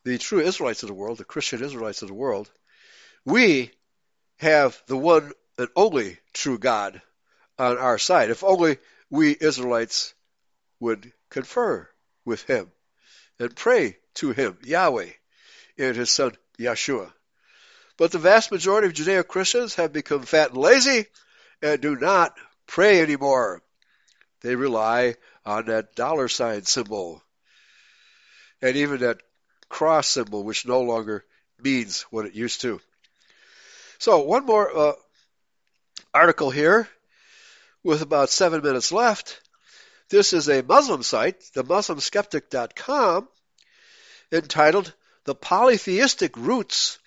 the true Israelites of the world, the Christian Israelites of the world, we have the one and only true God on our side. If only we Israelites would confer with Him and pray to Him, Yahweh, and His Son, Yeshua. But the vast majority of Judeo Christians have become fat and lazy and do not pray anymore. They rely on that dollar sign symbol and even that cross symbol, which no longer means what it used to. So, one more uh, article here with about seven minutes left. This is a Muslim site, the MuslimSkeptic.com, entitled The Polytheistic Roots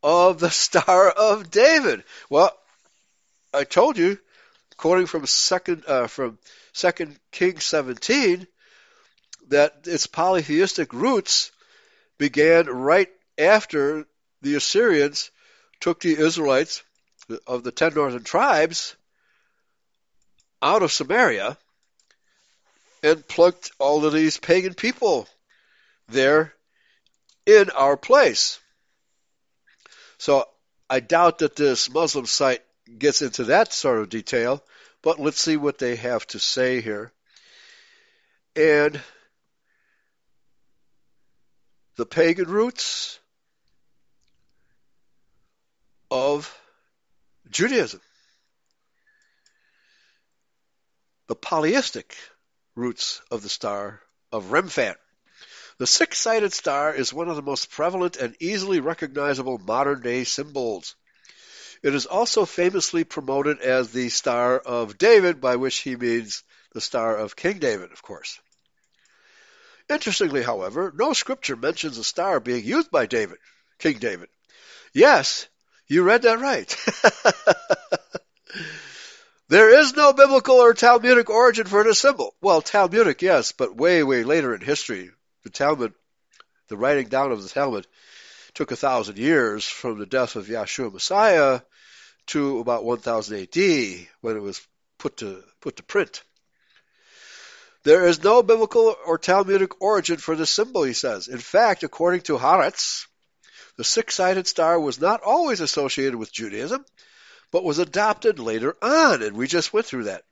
of the Star of David. Well, I told you, quoting from second uh, from Second Kings 17, that its polytheistic roots began right after the Assyrians took the Israelites of the ten northern tribes out of Samaria and plucked all of these pagan people there in our place. So I doubt that this Muslim site gets into that sort of detail, but let's see what they have to say here. And the pagan roots of Judaism, the polyistic roots of the star of Remphan. The six-sided star is one of the most prevalent and easily recognizable modern-day symbols. It is also famously promoted as the Star of David, by which he means the Star of King David, of course. Interestingly, however, no scripture mentions a star being used by David, King David. Yes, you read that right. [LAUGHS] there is no biblical or Talmudic origin for the symbol. Well, Talmudic, yes, but way, way later in history. The Talmud, the writing down of the Talmud, took a thousand years from the death of Yeshua Messiah to about 1000 AD when it was put to put to print. There is no biblical or Talmudic origin for the symbol, he says. In fact, according to Haaretz, the six-sided star was not always associated with Judaism, but was adopted later on, and we just went through that.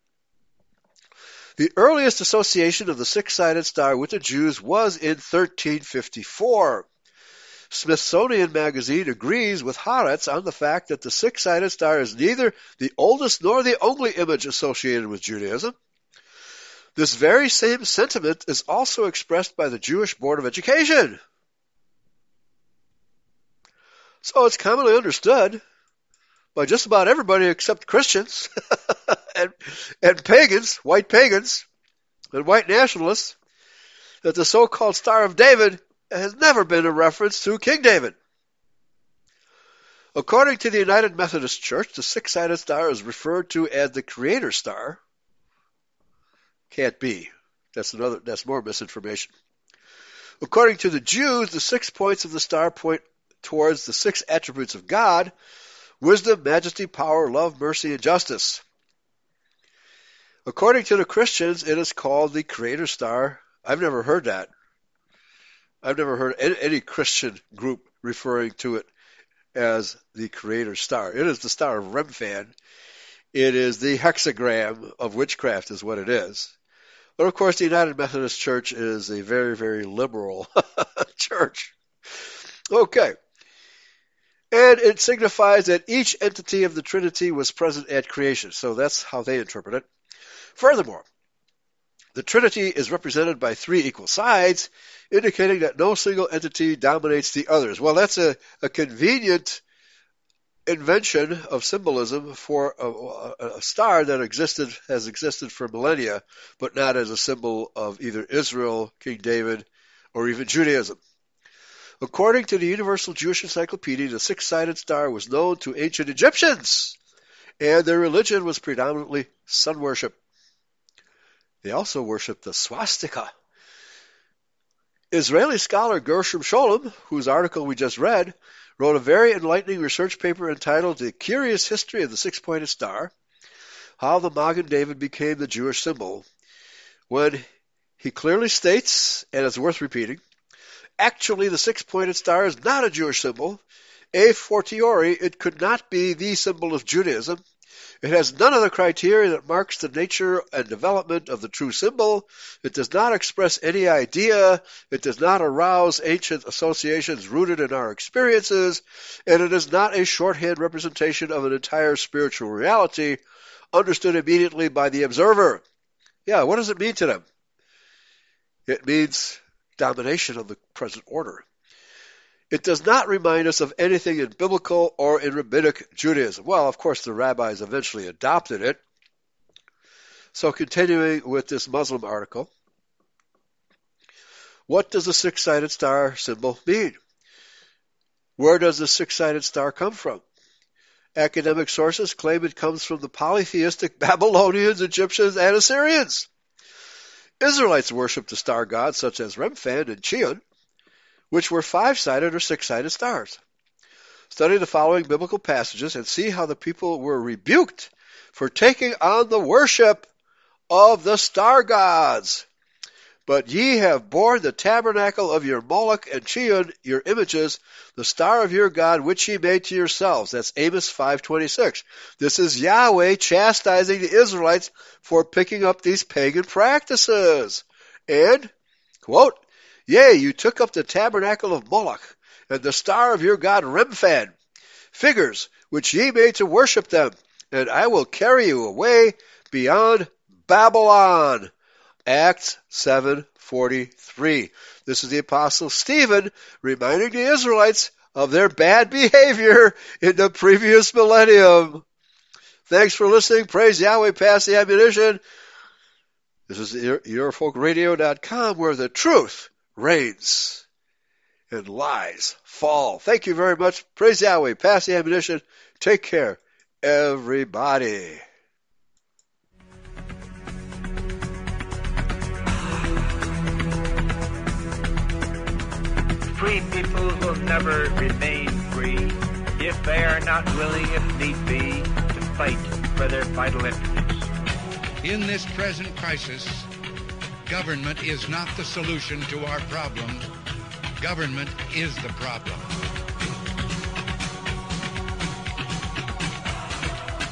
The earliest association of the six-sided star with the Jews was in 1354. Smithsonian Magazine agrees with Haaretz on the fact that the six-sided star is neither the oldest nor the only image associated with Judaism. This very same sentiment is also expressed by the Jewish Board of Education. So it's commonly understood by just about everybody except Christians [LAUGHS] and, and pagans, white pagans, and white nationalists, that the so-called Star of David has never been a reference to King David. According to the United Methodist Church, the six-sided star is referred to as the Creator Star. Can't be. That's another. That's more misinformation. According to the Jews, the six points of the star point towards the six attributes of God: wisdom, majesty, power, love, mercy, and justice. According to the Christians, it is called the Creator Star. I've never heard that. I've never heard any, Christian group referring to it as the Creator Star. It is the Star of Remphan. It is the hexagram of witchcraft, is what it is. But of course, the United Methodist Church is a very, very liberal [LAUGHS] church. Okay. And it signifies that each entity of the Trinity was present at creation. So that's how they interpret it. Furthermore, the Trinity is represented by three equal sides, indicating that no single entity dominates the others. Well, that's a, a convenient invention of symbolism for a, a, star that existed has existed for millennia, but not as a symbol of either Israel, King David, or even Judaism. According to the Universal Jewish Encyclopedia, the six-sided star was known to ancient Egyptians, and their religion was predominantly sun worship. They also worshiped the swastika. Israeli scholar Gershom Scholem, whose article we just read, wrote a very enlightening research paper entitled The Curious History of the Six-Pointed Star, How the Magen David Became the Jewish Symbol, when he clearly states, and it's worth repeating, actually the six-pointed star is not a Jewish symbol. A fortiori, it could not be the symbol of Judaism, it has none of the criteria that marks the nature and development of the true symbol. It does not express any idea. It does not arouse ancient associations rooted in our experiences. And it is not a shorthand representation of an entire spiritual reality understood immediately by the observer. Yeah, what does it mean to them? It means domination of the present order. It does not remind us of anything in biblical or in rabbinic Judaism. Well, of course, the rabbis eventually adopted it. So, continuing with this Muslim article, what does the six sided star symbol mean? Where does the six sided star come from? Academic sources claim it comes from the polytheistic [LAUGHS] Babylonians, Egyptians, and Assyrians. Israelites worshipped the star gods such as Remphan and Chiun which were five sided or six sided stars. Study the following biblical passages and see how the people were rebuked for taking on the worship of the star gods. But ye have borne the tabernacle of your Moloch and Chiun, your images, the star of your God, which ye made to yourselves. That's Amos 5.26. This is Yahweh chastising the Israelites for picking up these pagan practices. And, quote, Yea, you took up the tabernacle of Moloch, and the star of your god Remphan, figures which ye made to worship them, and I will carry you away beyond Babylon. Acts 7:43. This is the apostle Stephen reminding the Israelites of their bad behavior in the previous millennium. Thanks for listening. Praise Yahweh. Pass the ammunition. This is EurofolkRadio.com where the truth reigns and lies fall. Thank you very much. Praise Yahweh. Pass the ammunition. Take care, everybody. Free people will never remain free if they are not willing, if need be, to fight for their vital interests. In this present crisis, Government is not the solution to our problems. Government is the problem.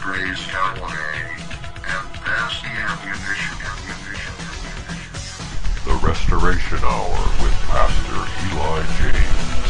Praise Yahweh and pass the ammunition, ammunition, ammunition. The Restoration Hour with Pastor Eli James.